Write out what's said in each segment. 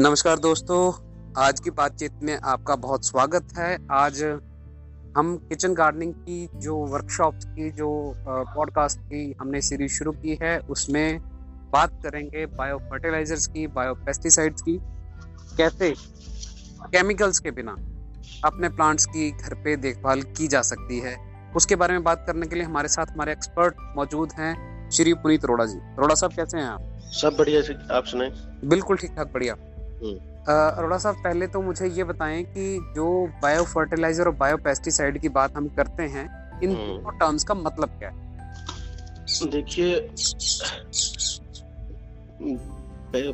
नमस्कार दोस्तों आज की बातचीत में आपका बहुत स्वागत है। आज हम किचन गार्डनिंग की जो वर्कशॉप की जो पॉडकास्ट की हमने सीरीज़ शुरू की है उसमें बात करेंगे बायो फर्टिलाइजर्स की बायो पेस्टिसाइड्स की कैसे केमिकल्स के बिना अपने प्लांट्स की घर पे देखभाल की जा सकती है। उसके बारे में बात करने के लिए हमारे साथ हमारे एक्सपर्ट मौजूद हैं श्री पुनीत अरोड़ा जी। अरोड़ा साहब कैसे हैं आप? सब बढ़िया आप सुनाए। बिल्कुल ठीक ठाक बढ़िया। अरोड़ा साहब पहले तो मुझे ये बताएँ कि जो बायो फर्टिलाइज़र और बायो पेस्टिसाइड की बात हम करते हैं इन हम्म। दोनों टर्म्स का मतलब क्या है? देखिए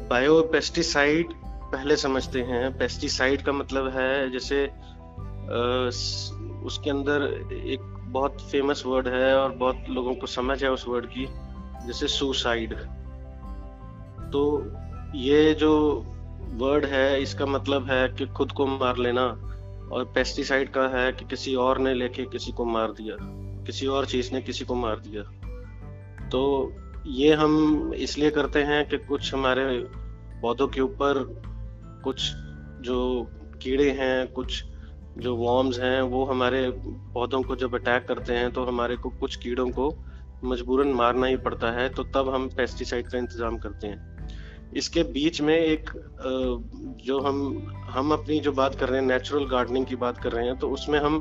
बायो पेस्टिसाइड पहले समझते हैं। पेस्टिसाइड का मतलब है जैसे उसके अंदर एक बहुत फ़ेमस वर्ड है और बहुत लोगों को समझ है उस वर्ड की जैसे सुसाइड तो ये जो वर्ड है, इसका मतलब है कि खुद को मार लेना और पेस्टिसाइड का है कि किसी और ने लेके किसी को मार दिया, किसी और चीज़ ने किसी को मार दिया। तो ये हम इसलिए करते हैं कि कुछ हमारे पौधों के ऊपर कुछ जो कीड़े हैं, कुछ जो वॉर्म्स हैं, वो हमारे पौधों को जब अटैक करते हैं तो हमारे को कुछ कीड़ों को मजबूरन मारना ही पड़ता है तो तब हम पेस्टिसाइड का इंतज़ाम करते हैं। इसके बीच में एक जो हम हम अपनी जो बात कर रहे हैं नेचुरल गार्डनिंग की बात कर रहे हैं तो उसमें हम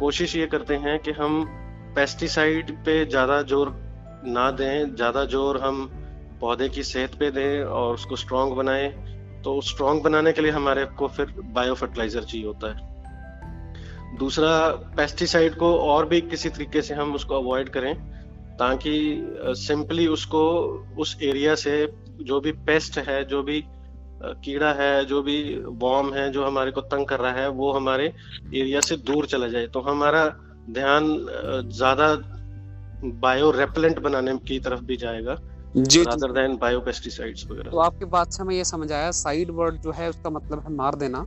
कोशिश ये करते हैं कि हम पेस्टिसाइड पे ज़्यादा ज़ोर ना दें, ज़्यादा ज़ोर हम पौधे की सेहत पे दें और उसको स्ट्रांग बनाएँ। तो स्ट्रांग बनाने के लिए हमारे को फिर बायो फर्टिलाइज़र चाहिए होता है। दूसरा पेस्टिसाइड को और भी किसी तरीके से हम उसको अवॉइड करें। ताकि सिंपली उसको उस एरिया से जो भी पेस्ट है जो भी कीड़ा है जो भी बॉम है जो हमारे को तंग कर रहा है वो हमारे एरिया से दूर चला जाए। तो हमारा ध्यान ज़्यादा बायो रेपलेंट बनाने की तरफ़ भी जाएगा जी। रादर देन बायो पेस्टिसाइड्स वगैरह। तो आपकी बात से हमें ये समझ आया साइड वर्ड जो है उसका मतलब है मार देना।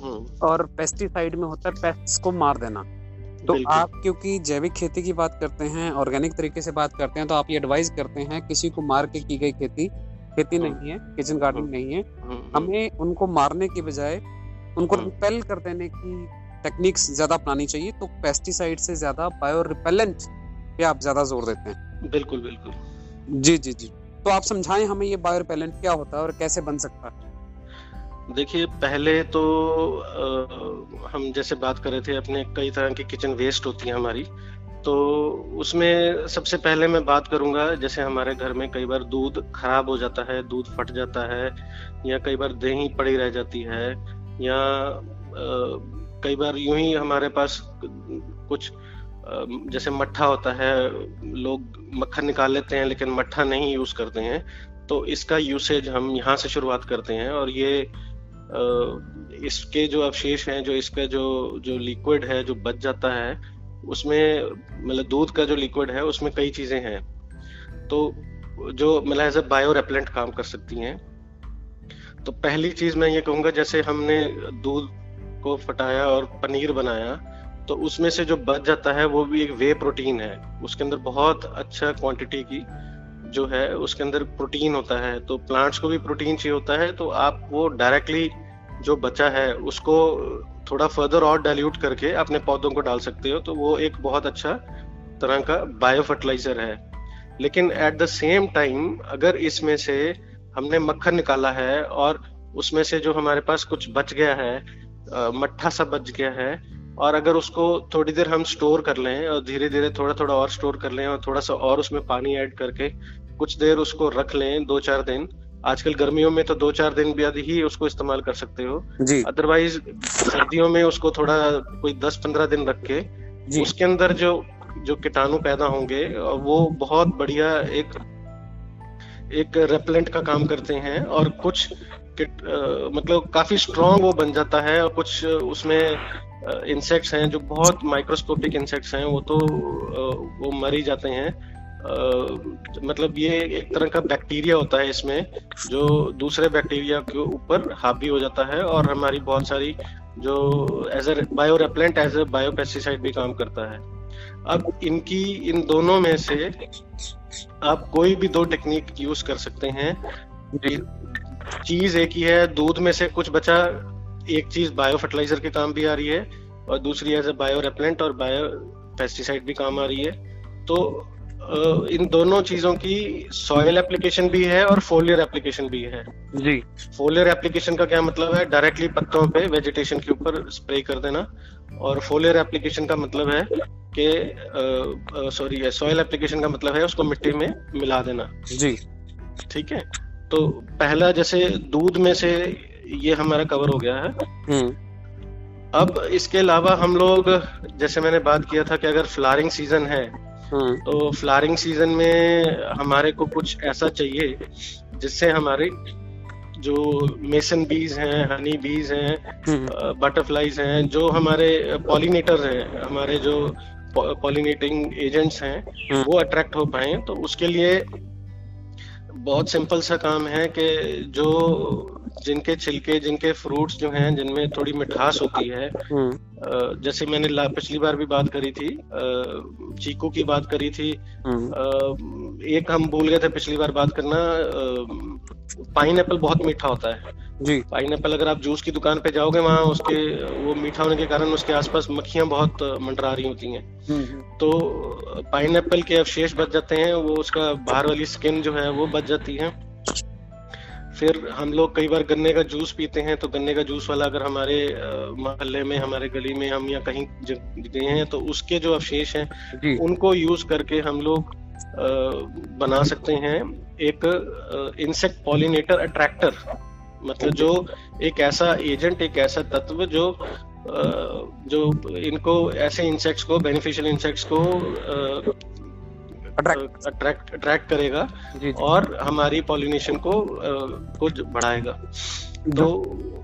हम्म। और पेस्टिसाइड में होता है पेस्ट्स को मार देना। तो आप क्योंकि जैविक खेती की बात करते हैं ऑर्गेनिक तरीके से बात करते हैं तो आप ये एडवाइस करते हैं किसी को मार के की गई खेती खेती हाँ। नहीं है किचन गार्डनिंग हाँ। नहीं है हाँ, हमें उनको मारने के बजाय उनको रिपेल कर देने की टेक्निक्स ज़्यादा अपनानी चाहिए तो पेस्टिसाइड से ज़्यादा बायो रिपेलेंट पे आप ज़्यादा ज़ोर देते हैं। बिल्कुल बिल्कुल। जी जी जी। तो आप समझाएँ हमें ये बायो रिपेलेंट क्या होता है और कैसे बन सकता है? देखिए पहले तो आ, हम जैसे बात कर रहे थे अपने कई तरह की किचन वेस्ट होती है हमारी तो उसमें सबसे पहले मैं बात करूँगा जैसे हमारे घर में कई बार दूध खराब हो जाता है दूध फट जाता है या कई बार दही पड़ी रह जाती है या आ, कई बार यूँ ही हमारे पास कुछ जैसे मट्ठा होता है लोग मक्खन निकाल लेते हैं लेकिन मट्ठा नहीं यूज़ करते हैं तो इसका यूसेज हम यहाँ से शुरुआत करते हैं और ये इसके जो अवशेष हैं, जो इसका जो जो लिक्विड है, जो बच जाता है, उसमें मतलब दूध का जो लिक्विड है, उसमें कई चीज़ें हैं। तो जो मतलब एज ए बायो रेपलेंट काम कर सकती हैं। तो पहली चीज़ मैं ये कहूँगा, जैसे हमने दूध को फटाया और पनीर बनाया तो उसमें से जो बच जाता है, वो भी एक वे प्रोटीन है। उसके अंदर बहुत अच्छा क्वांटिटी की जो है, उसके अंदर प्रोटीन होता है तो प्लांट्स को भी प्रोटीन चाहिए होता है तो आप वो डायरेक्टली जो बचा है, उसको थोड़ा फर्दर और डाइल्यूट करके अपने पौधों को डाल सकते हो तो वो एक बहुत अच्छा तरह का बायो फर्टिलाइज़र है। लेकिन एट द सेम टाइम अगर इसमें से हमने मक्खन निकाला है और उसमें से जो हमारे पास कुछ बच गया है मट्ठा सा बच गया है, और अगर उसको थोड़ी देर हम स्टोर कर लें, और धीरे धीरे थोड़ा थोड़ा और स्टोर कर लें, और थोड़ा सा और उसमें पानी ऐड करके कुछ देर उसको रख लें दो चार दिन। आजकल गर्मियों में तो दो चार दिन बाद ही उसको इस्तेमाल कर सकते हो। अदरवाइज़ सर्दियों में उसको थोड़ा कोई दस पंद्रह दिन रख के उसके अंदर जो जो कीटाणु पैदा होंगे वो बहुत बढ़िया एक एक रेपलेंट का काम करते हैं और कुछ आ, मतलब काफ़ी स्ट्रॉन्ग वो बन जाता है और कुछ उसमें इंसेक्ट्स हैं जो बहुत माइक्रोस्कोपिक इंसेक्ट्स हैं वो तो वो मर ही जाते हैं। मतलब ये एक तरह का बैक्टीरिया होता है इसमें जो दूसरे बैक्टीरिया के ऊपर हावी हो जाता है और हमारी बहुत सारी जो as a bio repellent as a bio pesticide भी काम करता है। अब इनकी इन दोनों में से आप कोई भी दो टेक्निक यूज़ कर सकते हैं। चीज़ एक ही है दूध में से कुछ बचा एक चीज़ बायो फर्टिलाइज़र के काम भी आ रही है और दूसरी एज ए बायो रेपलेंट और बायो पेस्टिसाइड भी काम आ रही है। तो इन दोनों चीज़ों की सॉइल एप्लीकेशन भी है और फोलियर एप्लीकेशन भी है। जी। फोलियर एप्लीकेशन का क्या मतलब है? डायरेक्टली पत्तों पे वेजिटेशन के ऊपर स्प्रे कर देना। और फोलियर एप्लीकेशन का मतलब है कि सॉरी सॉइल एप्लीकेशन का मतलब है उसको मिट्टी में मिला देना। जी। ठीक है? तो पहला जैसे दूध में से ये हमारा कवर हो गया है। हम्म। अब इसके अलावा हम लोग जैसे मैंने बात किया था कि अगर फ्लारिंग सीज़न है। तो फ्लारिंग सीज़न में हमारे को कुछ ऐसा चाहिए जिससे हमारे जो मेसन बीज हैं हनी बीज हैं बटरफ्लाईज हम्म। हैं जो हमारे पॉलिनेटर हैं हमारे जो पॉलिनेटिंग एजेंट्स हैं हम्म। वो अट्रैक्ट हो पाए तो उसके लिए बहुत सिंपल सा काम है कि जो जिनके छिलके जिनके फ्रूट्स जो हैं जिनमें थोड़ी मिठास होती है हम्म। जैसे मैंने पिछली बार भी बात करी थी चीकू की बात करी थी हम्म। एक हम भूल गए थे पिछली बार बात करना पाइन बहुत मीठा होता है जी। पाइन अगर आप जूस की दुकान पे जाओगे वहाँ उसके वो मीठा होने के कारण उसके आसपास मक्खियाँ बहुत मंडरा रही होती हैं। हम्म, तो पाइन के अवशेष बच जाते हैं वो उसका बाहर वाली स्किन जो है वो बच जाती है। फिर हम लोग कई बार गन्ने का जूस पीते हैं तो गन्ने का जूस वाला अगर हमारे मोहल्ले में हमारे गली में हम या कहीं गए हैं तो उसके जो अवशेष हैं उनको यूज़ करके हम लोग बना सकते हैं। एक इंसेक्ट पॉलिनेटर अट्रैक्टर मतलब जो एक ऐसा एजेंट एक ऐसा तत्व जो जो इनको ऐसे इंसेक्ट्स को बेनिफिशियल इंसेक्ट्स को अट्रैक्ट अट्रैक्ट करेगा जी, जी. और हमारी पॉलिनेशन को कुछ बढ़ाएगा तो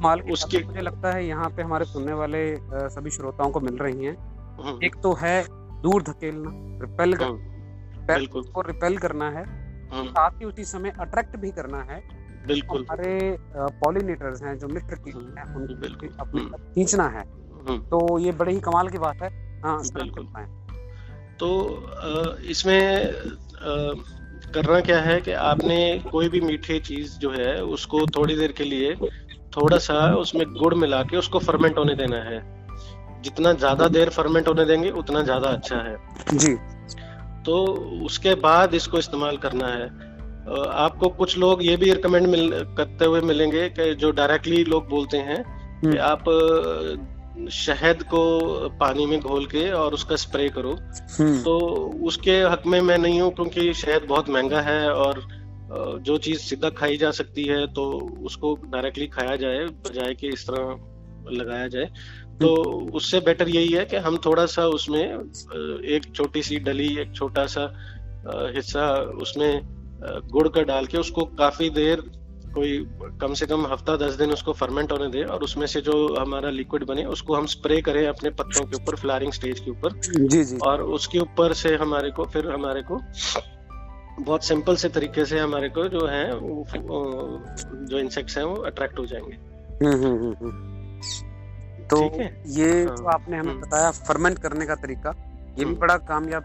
माल उसके मुझे लगता है यहाँ पे हमारे सुनने वाले सभी श्रोताओं को मिल रही हैं हम्म। एक तो है दूर धकेलना रिपेल कर हम्म। को रिपेल करना है हम्म। साथ ही उसी समय अट्रैक्ट भी करना है बिल्कुल। हमारे पॉलिनेटर्स हैं जो मित्र की हैं उनको अपने खींचना है। तो ये बड़े ही कमाल की बात है। हाँ बिल्कुल। तो इसमें करना क्या है कि आपने कोई भी मीठी चीज़ जो है उसको थोड़ी देर के लिए थोड़ा सा उसमें गुड़ मिला के उसको फर्मेंट होने देना है। जितना ज़्यादा देर फर्मेंट होने देंगे उतना ज़्यादा अच्छा है। जी। तो उसके बाद इसको इस्तेमाल करना है। आपको कुछ लोग ये भी रिकमेंड मिल करते हुए मिलेंगे कि जो डायरेक्टली लोग बोलते हैं कि हम्म। आप शहद को पानी में घोल के और उसका स्प्रे करो हम्म। तो उसके हक में मैं नहीं हूँ क्योंकि शहद बहुत महँगा है और जो चीज़ सीधा खाई जा सकती है तो उसको डायरेक्टली खाया जाए बजाय कि इस तरह लगाया जाए तो हम्म। उससे बेटर यही है कि हम थोड़ा सा उसमें एक छोटी सी डली एक छोटा सा हिस्सा उसमें गुड़ का डाल के उसको काफ़ी देर कोई कम से कम हफ़्ता दस दिन उसको फर्मेंट होने दे और उसमें से जो हमारा लिक्विड बने उसको हम स्प्रे करें अपने पत्तों के ऊपर फ्लारिंग स्टेज के ऊपर। जी जी। और उसके ऊपर से हमारे को फिर हमारे को बहुत सिंपल से तरीके से हमारे को जो है जो इंसेक्ट्स हैं वो अट्रैक्ट हो जाएँगे। हम्म, हम्म, हम्म, तो ये हाँ, जो आपने हमें बताया फर्मेंट करने का तरीका ये भी बड़ा कामयाब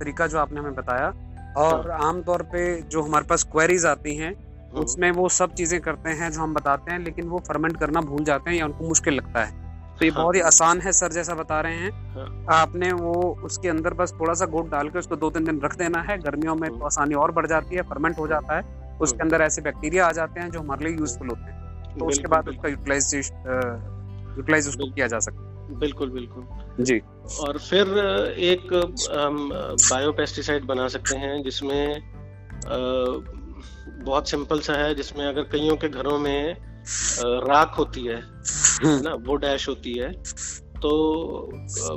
तरीका जो आपने हमें बताया और हाँ। आमतौर पे जो हमारे पास क्वेरीज आती हैं हाँ। उसमें वो सब चीज़ें करते हैं जो हम बताते हैं लेकिन वो फर्मेंट करना भूल जाते हैं या उनको मुश्किल लगता है। तो ये हाँ। बहुत ही आसान है सर जैसा बता रहे हैं। हाँ। आपने वो उसके अंदर बस थोड़ा सा गुड़ डाल के उसको दो तीन दिन रख देना है। गर्मियों में तो आसानी और बढ़ जाती है फर्मेंट हो जाता है। उसके अंदर ऐसे बैक्टीरिया आ जाते हैं जो हमारे लिए यूजफुल होते हैं। तो उसके बाद उसका यूटिलाइज यूटिलाइज उसको किया जा सकता है। बिल्कुल बिल्कुल जी और फिर एक हम बायो पेस्टिसाइड बना सकते हैं जिसमें बहुत सिंपल सा है जिसमें अगर कईयों के घरों में राख होती है। ना वो डैश होती है तो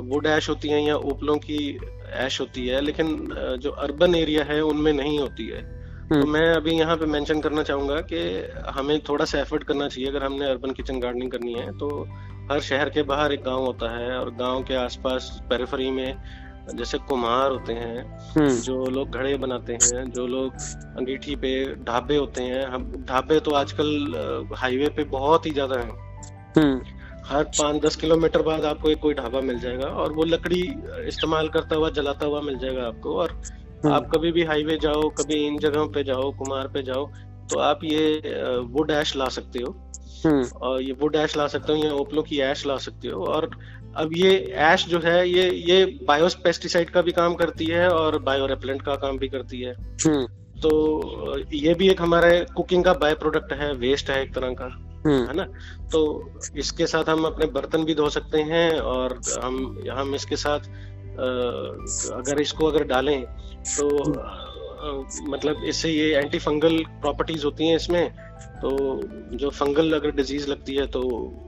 वो डैश होती है या उपलों की ऐश होती है लेकिन जो अर्बन एरिया है उनमें नहीं होती है तो हम्म। मैं अभी यहाँ पे मेंशन करना चाहूँगा कि हमें थोड़ा सा एफर्ट करना चाहिए अगर हमने अर्बन किचन गार्डनिंग करनी है तो हर शहर के बाहर एक गाँव होता है और गाँव के आसपास पेरिफरी में जैसे कुम्हार होते हैं हम्म। जो लोग घड़े बनाते हैं जो लोग अंगीठी पे ढाबे होते हैं हम ढाबे तो आजकल हाईवे पे बहुत ही ज़्यादा है हम्म। हर पाँच दस किलोमीटर बाद आपको एक कोई ढाबा मिल जाएगा और वो लकड़ी इस्तेमाल करता हुआ जलाता हुआ मिल जाएगा आपको और हम्म। आप कभी भी हाईवे जाओ कभी इन जगहों पे जाओ कुमार पे जाओ तो आप ये वुड ऐश ला सकते हो हम्म। और ये वुड ऐश ला सकते हो या ओपलो की ऐश ला सकते हो और अब ये ऐश जो है ये ये बायोस पेस्टिसाइड का भी काम करती है और बायो रेपलेंट का काम भी करती है हम्म। तो ये भी एक हमारे कुकिंग का बाय प्रोडक्ट है वेस्ट है एक तरह का हम्म। है ना तो इसके साथ हम अपने बर्तन भी धो सकते हैं और हम हम इसके साथ अगर इसको अगर डालें तो मतलब इससे ये एंटी फंगल प्रॉपर्टीज़ होती हैं इसमें तो जो फंगल अगर डिज़ीज़ लगती है तो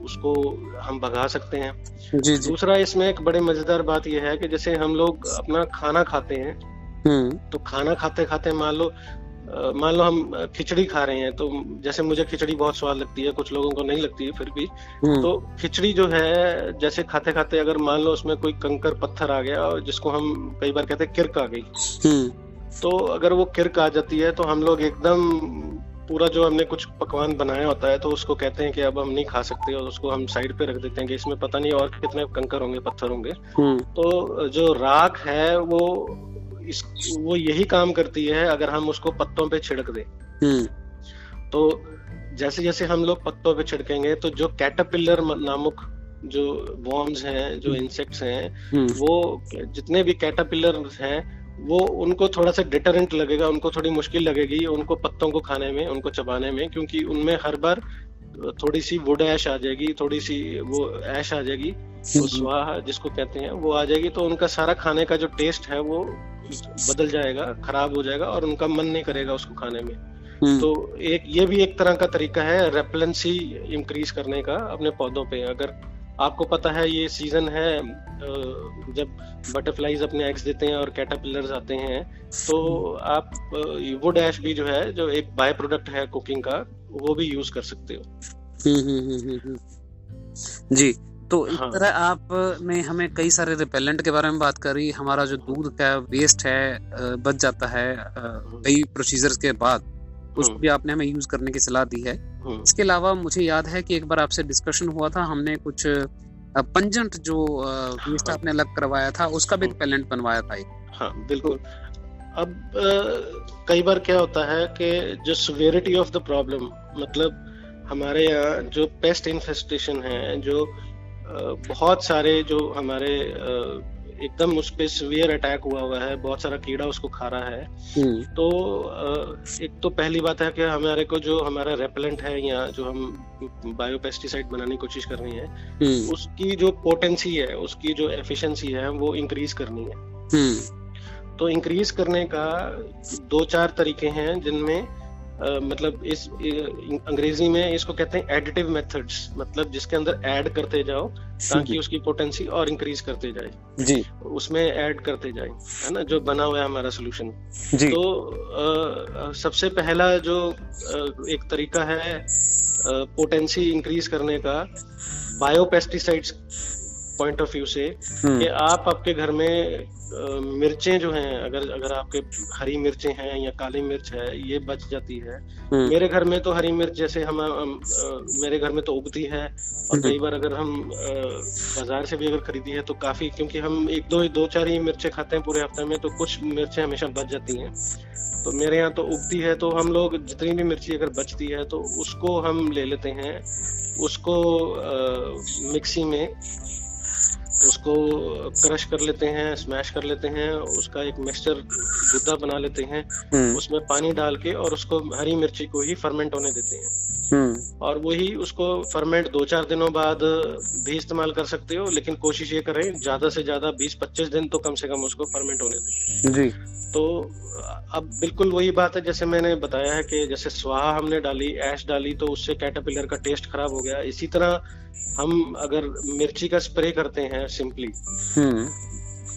उसको हम भगा सकते हैं जी जी। दूसरा इसमें एक बड़े मज़ेदार बात यह है कि जैसे हम लोग अपना खाना खाते हैं हम्म। तो खाना खाते खाते मान लो मान लो हम खिचड़ी खा रहे हैं तो जैसे मुझे खिचड़ी बहुत स्वाद लगती है कुछ लोगों को नहीं लगती है फिर भी हम्म। तो खिचड़ी जो है जैसे खाते खाते अगर मान लो उसमें कोई कंकर पत्थर आ गया और जिसको हम कई बार कहते हैं किरक आ गई हम्म। तो अगर वो किरक आ जाती है तो हम लोग एकदम पूरा जो हमने कुछ पकवान बनाया होता है तो उसको कहते हैं कि अब हम नहीं खा सकते और उसको हम साइड पे रख देते हैं कि इसमें पता नहीं और कितने कंकर होंगे पत्थर होंगे हम्म। तो जो राख है वो इस वो यही काम करती है अगर हम उसको पत्तों पे छिड़क दें हम्म। तो जैसे जैसे हम लोग पत्तों पे छिड़केंगे तो जो कैटरपिलर नामक जो वॉर्म्स हैं जो इंसेक्ट्स हैं हम्म। वो जितने भी कैटरपिलर हैं वो उनको थोड़ा सा डिटरेंट लगेगा उनको थोड़ी मुश्किल लगेगी उनको पत्तों को खाने में उनको चबाने में क्योंकि उनमें हर बार थोड़ी सी वुड ऐश आ जाएगी थोड़ी सी वो ऐश आ जाएगी वो स्वाहा जिसको कहते हैं वो आ जाएगी तो उनका सारा खाने का जो टेस्ट है वो बदल जाएगा खराब हो जाएगा और उनका मन नहीं करेगा उसको खाने में हम्म। तो एक ये भी एक तरह का तरीका है रेपलेंसी इंक्रीज करने का अपने पौधों पे अगर आपको पता है ये सीज़न है जब बटरफ्लाईज अपने एग्स देते हैं और कैटापिलर्स आते हैं तो आप वो डैश भी जो है जो एक बाय प्रोडक्ट है कुकिंग का वो भी यूज़ कर सकते हो। हम्म, हम्म, हम्म, जी तो इस हाँ. तरह आपने हमें कई सारे रिपेलेंट के बारे में बात करी हमारा जो दूध का वेस्ट है बच जाता है कई प्रोसीजर्स के बाद। उसको भी आपने हमें यूज़ करने की सलाह दी है। इसके अलावा मुझे याद है कि एक बार आपसे डिस्कशन हुआ था हमने कुछ पंजंट जो वेस्ट हाँ। आपने अलग करवाया था उसका भी रिपेलेंट बनवाया था हाँ बिल्कुल। अब कई बार क्या होता है कि जो सिवियरिटी ऑफ़ द प्रॉब्लम मतलब हमारे यहाँ जो पेस्ट इन्फेस्टेशन है जो बहुत सारे जो हमारे एकदम उस पर सिवियर अटैक हुआ हुआ है बहुत सारा कीड़ा उसको खा रहा है हम्म। तो एक तो पहली बात है कि हमारे को जो हमारा रेपेलेंट है या जो हम बायोपेस्टिसाइड बनाने की कोशिश कर रहे हैं हम्म। उसकी जो पोटेंसी है उसकी जो एफिशिएंसी है वो इंक्रीज करनी है हम्म। तो इंक्रीज करने का दो चार तरीके हैं जिनमें मतलब इस अंग्रेज़ी में इसको कहते हैं एडिटिव मेथड्स मतलब जिसके अंदर ऐड करते जाओ ताकि उसकी पोटेंसी और इंक्रीज करते जाए। जी। उसमें ऐड करते जाए है ना जो बना हुआ है हमारा सोल्यूशन तो आ, सबसे पहला जो आ, एक तरीका है पोटेंसी इंक्रीज करने का बायोपेस्टिसाइड्स पॉइंट ऑफ़ व्यू से हम्म। कि आप आपके घर में मिर्चें जो हैं अगर अगर आपके हरी मिर्चें हैं या काली मिर्च है ये बच जाती है हम्म। मेरे घर में तो हरी मिर्च जैसे हम मेरे घर में तो उगती है और कई बार अगर हम बाज़ार से भी अगर खरीदी है तो काफ़ी क्योंकि हम एक दो दो चार ही मिर्चें खाते हैं पूरे हफ़्ते में तो कुछ मिर्चें हमेशा बच जाती हैं तो मेरे यहाँ तो उगती है तो हम लोग जितनी भी मिर्ची अगर बचती है तो उसको हम ले लेते हैं उसको मिक्सी में उसको क्रश कर लेते हैं स्मैश कर लेते हैं उसका एक मिक्सचर गुद्दा बना लेते हैं हम्म। उसमें पानी डाल के और उसको हरी मिर्ची को ही फर्मेंट होने देते हैं। और वही उसको फर्मेंट दो चार दिनों बाद भी इस्तेमाल कर सकते हो लेकिन कोशिश ये करें ज़्यादा से ज़्यादा बीस पच्चीस दिन तो कम से कम उसको फर्मेंट होने दें। जी। तो अब बिल्कुल वही बात है जैसे मैंने बताया है कि जैसे स्वाहा हमने डाली ऐश डाली तो उससे कैटापिलर का टेस्ट खराब हो गया। इसी तरह हम अगर मिर्ची का स्प्रे करते हैं सिंपली हम्म।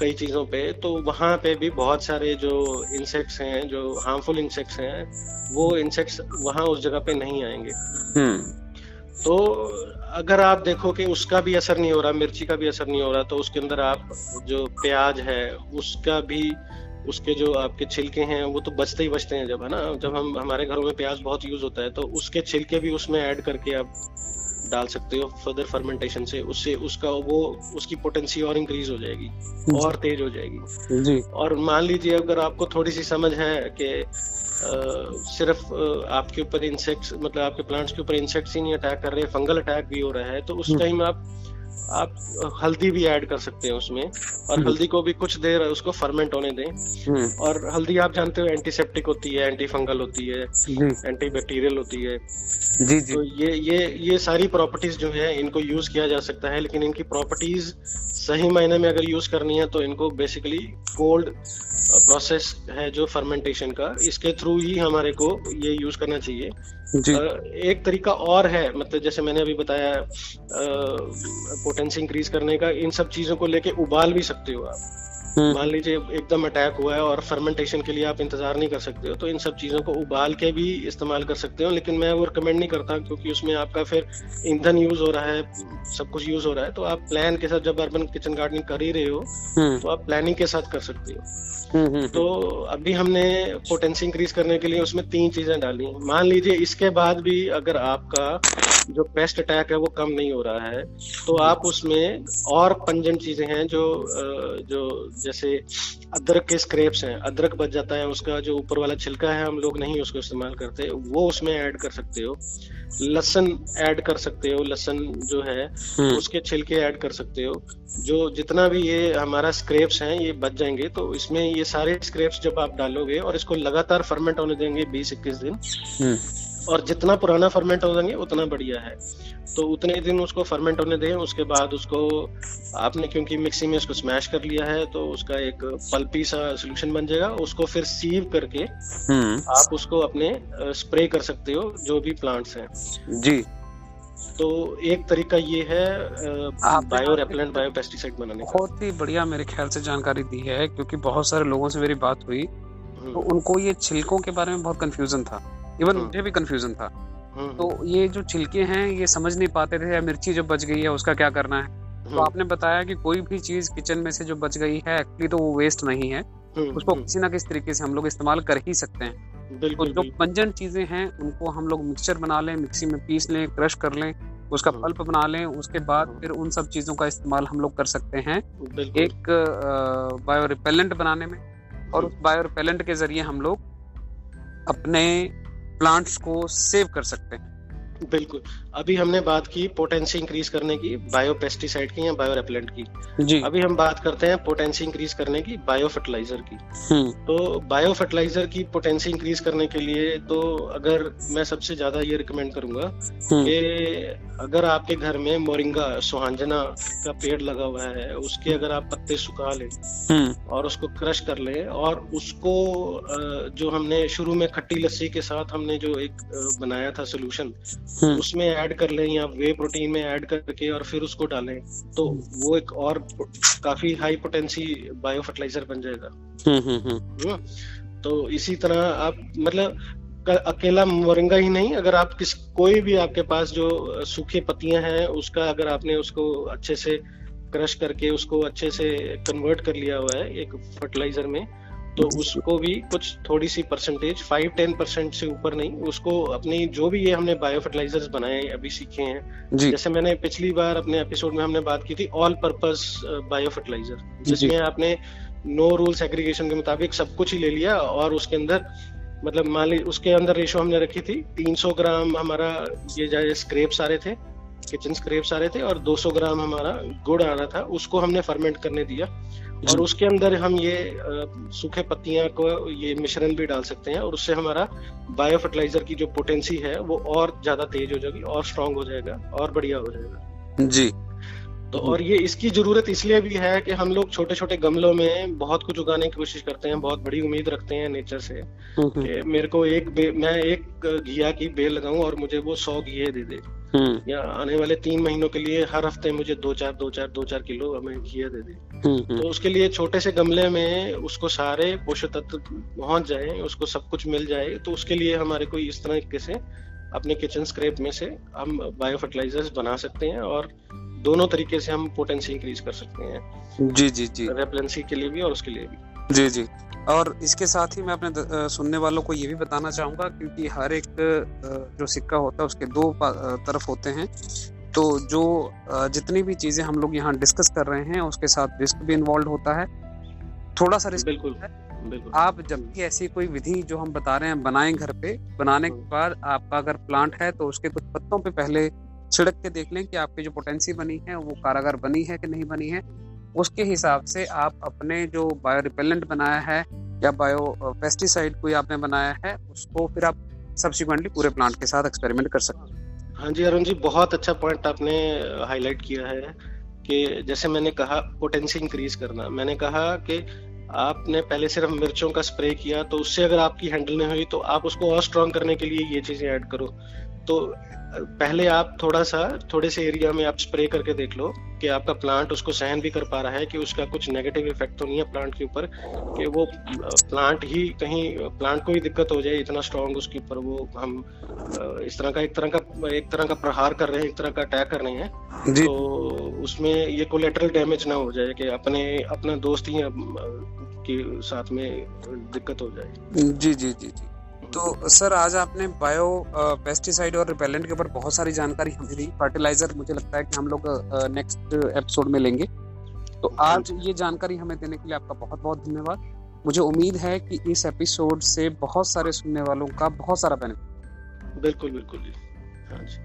कई चीज़ों पे तो वहाँ पे भी बहुत सारे जो इंसेक्ट्स हैं जो हार्मफुल इंसेक्ट्स हैं वो इंसेक्ट्स वहाँ उस जगह पे नहीं आएँगे हम्म। तो अगर आप देखो कि उसका भी असर नहीं हो रहा मिर्ची का भी असर नहीं हो रहा तो उसके अंदर आप जो प्याज है उसका भी उसके जो आपके छिलके हैं वो तो बचते ही बचते हैं जब है ना जब हम हमारे घरों में प्याज बहुत यूज़ होता है तो उसके छिलके भी उसमें ऐड करके आप डाल सकते हो फर्दर फर्मेंटेशन से। उससे उसका वो उसकी पोटेंसी और इंक्रीज हो जाएगी और तेज हो जाएगी। जी। और मान लीजिए अगर आपको थोड़ी सी समझ है कि सिर्फ़ आ, आपके ऊपर इंसेक्ट्स मतलब आपके प्लांट्स के ऊपर इंसेक्ट्स ही नहीं अटैक कर रहे फंगल अटैक भी हो रहा है तो उस टाइम हम्म। आप आप हल्दी भी ऐड कर सकते हैं उसमें और हम्म। हल्दी को भी कुछ देर उसको फर्मेंट होने दें हम्म। और हल्दी आप जानते हो एंटीसेप्टिक होती है एंटी फंगल होती है एंटी बैक्टीरियल होती है जी जी तो ये ये ये सारी प्रॉपर्टीज़ जो है इनको यूज़ किया जा सकता है लेकिन इनकी प्रॉपर्टीज़ सही मायने में अगर यूज़ करनी है तो इनको बेसिकली कोल्ड प्रोसेस है जो फर्मेंटेशन का इसके थ्रू ही हमारे को ये यूज़ करना चाहिए जी. एक तरीका और है मतलब जैसे मैंने अभी बताया पोटेंसी इंक्रीज करने का इन सब चीज़ों को लेके उबाल भी सकते हो आप। मान लीजिए एकदम अटैक हुआ है और फर्मेंटेशन के लिए आप इंतज़ार नहीं कर सकते हो तो इन सब चीज़ों को उबाल के भी इस्तेमाल कर सकते हो लेकिन मैं वो रिकमेंड नहीं करता क्योंकि उसमें आपका फिर ईंधन यूज़ हो रहा है सब कुछ यूज़ हो रहा है तो आप प्लान के साथ जब अर्बन किचन गार्डनिंग कर ही रहे हो हम्म। तो आप प्लानिंग के साथ कर सकते हो। हम्म, तो अभी हमने पोटेंसी इंक्रीज करने के लिए उसमें तीन चीज़ें डाली। मान लीजिए इसके बाद भी अगर आपका जो पेस्ट अटैक है वो कम नहीं हो रहा है तो आप उसमें और पंजन चीज़ें हैं जो जो जैसे अदरक के स्क्रेप्स हैं अदरक बच जाता है उसका जो ऊपर वाला छिलका है हम लोग नहीं उसको इस्तेमाल करते वो उसमें ऐड कर सकते हो लसन ऐड कर सकते हो लसन जो है हम्म। उसके छिलके ऐड कर सकते हो जो जितना भी ये हमारा स्क्रेप्स हैं ये बच जाएँगे तो इसमें ये सारे स्क्रेप्स जब आप डालोगे और इसको लगातार फर्मेंट होने देंगे बीस इक्कीस दिन हम्म। और जितना पुराना फर्मेंट हो जाएँगे उतना बढ़िया है। तो उतने दिन उसको फर्मेंट होने दें उसके बाद उसको आपने क्योंकि मिक्सी में उसको स्मैश कर लिया है तो उसका एक पल्पी सा सोल्यूशन बन जाएगा। उसको फिर सीव करके हम्म। आप उसको अपने स्प्रे कर सकते हो जो भी प्लांट्स हैं। जी। तो एक तरीका ये है बायो रेपलेंट बायो पेस्टिसाइड बनाने का। बहुत ही बढ़िया मेरे ख्याल से जानकारी दी है क्योंकि बहुत सारे लोगों से मेरी बात हुई हम्म। तो उनको ये छिलकों के बारे में बहुत कंफ्यूजन था। इवन मुझे भी कंफ्यूजन था। हम्म, तो हम्म। ये जो छिलके हैं ये समझ नहीं पाते थे या मिर्ची जो बच गई है उसका क्या करना है? तो हम्म। आपने बताया कि कोई भी चीज़ किचन में से जो बच गई है एक्चुअली तो वो वेस्ट नहीं है। उसको किसी ना किसी तरीके से हम लोग इस्तेमाल कर ही सकते हैं। तो जो पंजन चीज़ें हैं उनको हम लोग मिक्सचर बना लें मिक्सी में पीस लें क्रश कर लें उसका पल्प बना लें उसके बाद फिर उन सब चीज़ों का इस्तेमाल हम लोग कर सकते हैं एक बायो रिपेलेंट बनाने में। और उस बायो रिपेलेंट के ज़रिए हम लोग अपने प्लांट्स को सेव कर सकते हैं। बिल्कुल। अभी हमने बात की पोटेंसी इंक्रीज करने की बायो पेस्टिसाइड की या बायो रेपलेंट की जी अभी हम बात करते हैं पोटेंसी इंक्रीज करने की बायो फर्टिलाइज़र की हम्म। तो बायो फर्टिलाइज़र की पोटेंसी इंक्रीज करने के लिए तो अगर मैं सबसे ज़्यादा ये रिकमेंड करूँगा हम्म। कि अगर आपके घर में मोरिंगा सुहांजना का पेड़ लगा हुआ है उसके अगर आप पत्ते सुखा लें हम्म। और उसको क्रश कर लें और उसको जो हमने शुरू में खट्टी लस्सी के साथ हमने जो एक बनाया था सोल्यूशन। उसमें ऐड कर लें या वे प्रोटीन में ऐड करके और फिर उसको डालें तो वो एक और काफ़ी हाई पोटेंसी बायो फर्टिलाइज़र बन जाएगा। हम्म, हम्म, तो इसी तरह आप मतलब अकेला मोरिंगा ही नहीं। अगर आप किस कोई भी आपके पास जो सूखे पत्तियाँ हैं उसका अगर आपने उसको अच्छे से क्रश करके उसको अच्छे से कन्वर्ट कर लिया हुआ है एक फर्टिलाइज़र में तो उसको भी कुछ थोड़ी सी परसेंटेज फाइव टेन परसेंट से ऊपर नहीं उसको अपनी जो भी ये हमने बायो फर्टिलाइजर्स बनाए अभी सीखे हैं। जैसे मैंने पिछली बार अपने एपिसोड में हमने बात की थी ऑल पर्पज बायो फर्टिलाइज़र जिसमें आपने नो रूल्स एग्रीगेशन के मुताबिक सब कुछ ही ले लिया और उसके अंदर मतलब मान ली उसके अंदर रेशो हमने रखी थी 300 ग्राम हमारा ये स्क्रेप्स आ रहे थे किचन स्क्रेप्स आ रहे थे और 200 ग्राम हमारा गुड़ आ रहा था उसको हमने फर्मेंट करने दिया। और उसके अंदर हम ये सूखे पत्तियाँ को ये मिश्रण भी डाल सकते हैं और उससे हमारा बायो फर्टिलाइज़र की जो पोटेंसी है वो और ज़्यादा तेज हो जाएगी और स्ट्रांग हो जाएगा और बढ़िया हो जाएगा जी तो और ये इसकी ज़रूरत इसलिए भी है कि हम लोग छोटे छोटे गमलों में बहुत कुछ उगाने की कोशिश करते हैं बहुत बड़ी उम्मीद रखते हैं नेचर से हम्म, हम्म। कि मेरे को एक मैं एक घिया की बेल लगाऊँ और मुझे वो सौ घिये दे दे। या आने वाले तीन महीनों के लिए हर हफ़्ते मुझे दो चार दो चार दो चार किलो हमें घिया दे दे। हम्म, हम्म। तो उसके लिए छोटे से गमले में उसको सारे पोषक तत्व पहुँच जाए उसको सब कुछ मिल जाए तो उसके लिए हमारे को इस तरह से अपने किचन स्क्रेप में से हम बायो फर्टिलाइजर्स बना सकते हैं और दोनों तरीके से हम पोटेंसी इंक्रीज कर सकते हैं। जी जी जी। रेपलेंसी के लिए भी और उसके लिए भी। जी जी। और इसके साथ ही मैं अपने सुनने वालों को ये भी बताना चाहूँगा क्योंकि हर एक जो सिक्का होता है उसके दो तरफ़ होते हैं। तो जो जितनी भी चीज़ें हम लोग यहाँ डिस्कस कर रहे हैं उसके साथ रिस्क भी इन्वॉल्व होता है। थोड़ा सा रिस्क बिल्कुल है। आप जब भी ऐसी कोई विधि जो हम बता रहे हैं बनाएँ घर पे बनाने के। बाद आपका अगर प्लांट है तो उसके कुछ पत्तों पे पहले छिड़क के देख लें कि आपकी जो पोटेंसी बनी है वो कारागार बनी है कि नहीं बनी है। उसके हिसाब से आप अपने जो बायो रिपेलेंट बनाया है या बायो पेस्टिसाइड कोई आपने बनाया है, उसको फिर आप सब्सिक्वेंटली पूरे प्लांट के साथ एक्सपेरिमेंट कर सकते हैं। हाँ जी, अरुण जी, बहुत अच्छा पॉइंट आपने हाईलाइट किया है कि जैसे मैंने कहा पोटेंसी इंक्रीज करना। मैंने कहा कि आपने पहले सिर्फ़ मिर्चों का स्प्रे किया तो उससे अगर आपकी हैंडल नहीं हुई तो आप उसको और स्ट्रॉन्ग करने के लिए ये चीज़ें ऐड करो। तो पहले आप थोड़ा सा थोड़े से एरिया में आप स्प्रे करके देख लो कि आपका प्लांट उसको सहन भी कर पा रहा है कि उसका कुछ नेगेटिव इफ़ेक्ट तो नहीं है प्लांट के ऊपर कि वो प्लांट ही कहीं प्लांट को ही दिक्कत हो जाए इतना स्ट्रांग उसके ऊपर वो हम इस तरह का एक तरह का एक तरह का प्रहार कर रहे हैं एक तरह का अटैक कर रहे हैं। तो उसमें ये कोलेटरल डैमेज ना हो जाए कि अपने अपना दोस्त ही के साथ में दिक्कत हो जाए। जी जी जी जी। तो सर, आज आपने बायो पेस्टिसाइड और रिपेलेंट के ऊपर बहुत सारी जानकारी हमें दी। फर्टिलाइज़र मुझे लगता है कि हम लोग नेक्स्ट एपिसोड में लेंगे। तो आज ये जानकारी हमें देने के लिए आपका बहुत बहुत धन्यवाद। मुझे उम्मीद है कि इस एपिसोड से बहुत सारे सुनने वालों का बहुत सारा बेनिफिट बिल्कुल बिल्कुल हाँ जी।